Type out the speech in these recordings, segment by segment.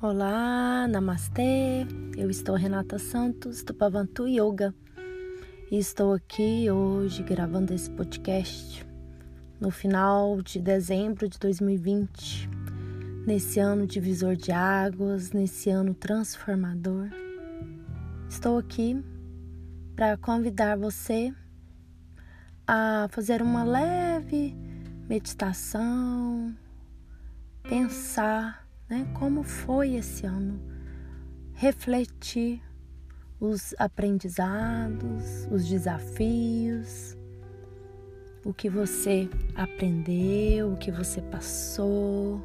Olá, namastê. Eu estou Renata Santos do Pavantu Yoga e estou aqui hoje gravando esse podcast no final de dezembro de 2020, nesse ano divisor de águas, nesse ano transformador. Estou aqui para convidar você a fazer uma leve meditação, pensar né? Como foi esse ano? Refletir os aprendizados, os desafios, o que você aprendeu, o que você passou,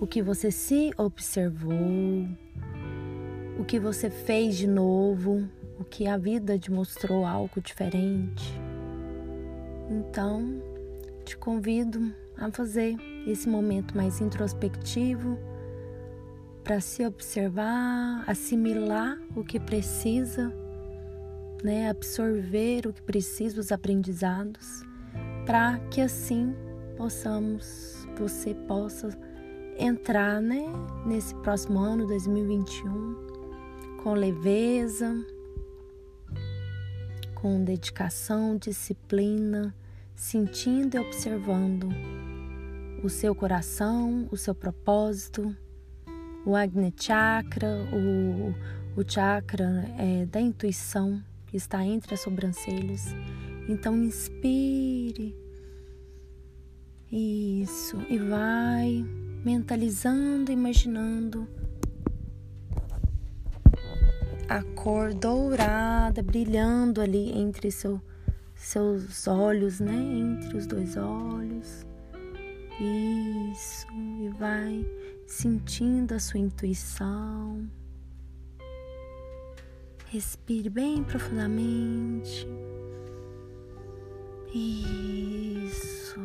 o que você se observou, o que você fez de novo, o que a vida te mostrou algo diferente. Então, te convido a fazer esse momento mais introspectivo para se observar, assimilar o que precisa, né, absorver o que precisa, os aprendizados, para que assim possamos, você possa entrar, né, nesse próximo ano 2021 com leveza, com dedicação, disciplina, sentindo e observando o seu coração, o seu propósito o Agni Chakra, o, o chakra é, da intuição que está entre as sobrancelhas. Então inspire isso e vai mentalizando, imaginando a cor dourada brilhando ali entre seu, seus olhos, né? Entre os dois olhos. Isso, e vai sentindo a sua intuição. Respire bem profundamente. Isso.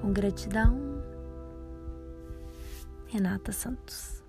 Com gratidão, Renata Santos.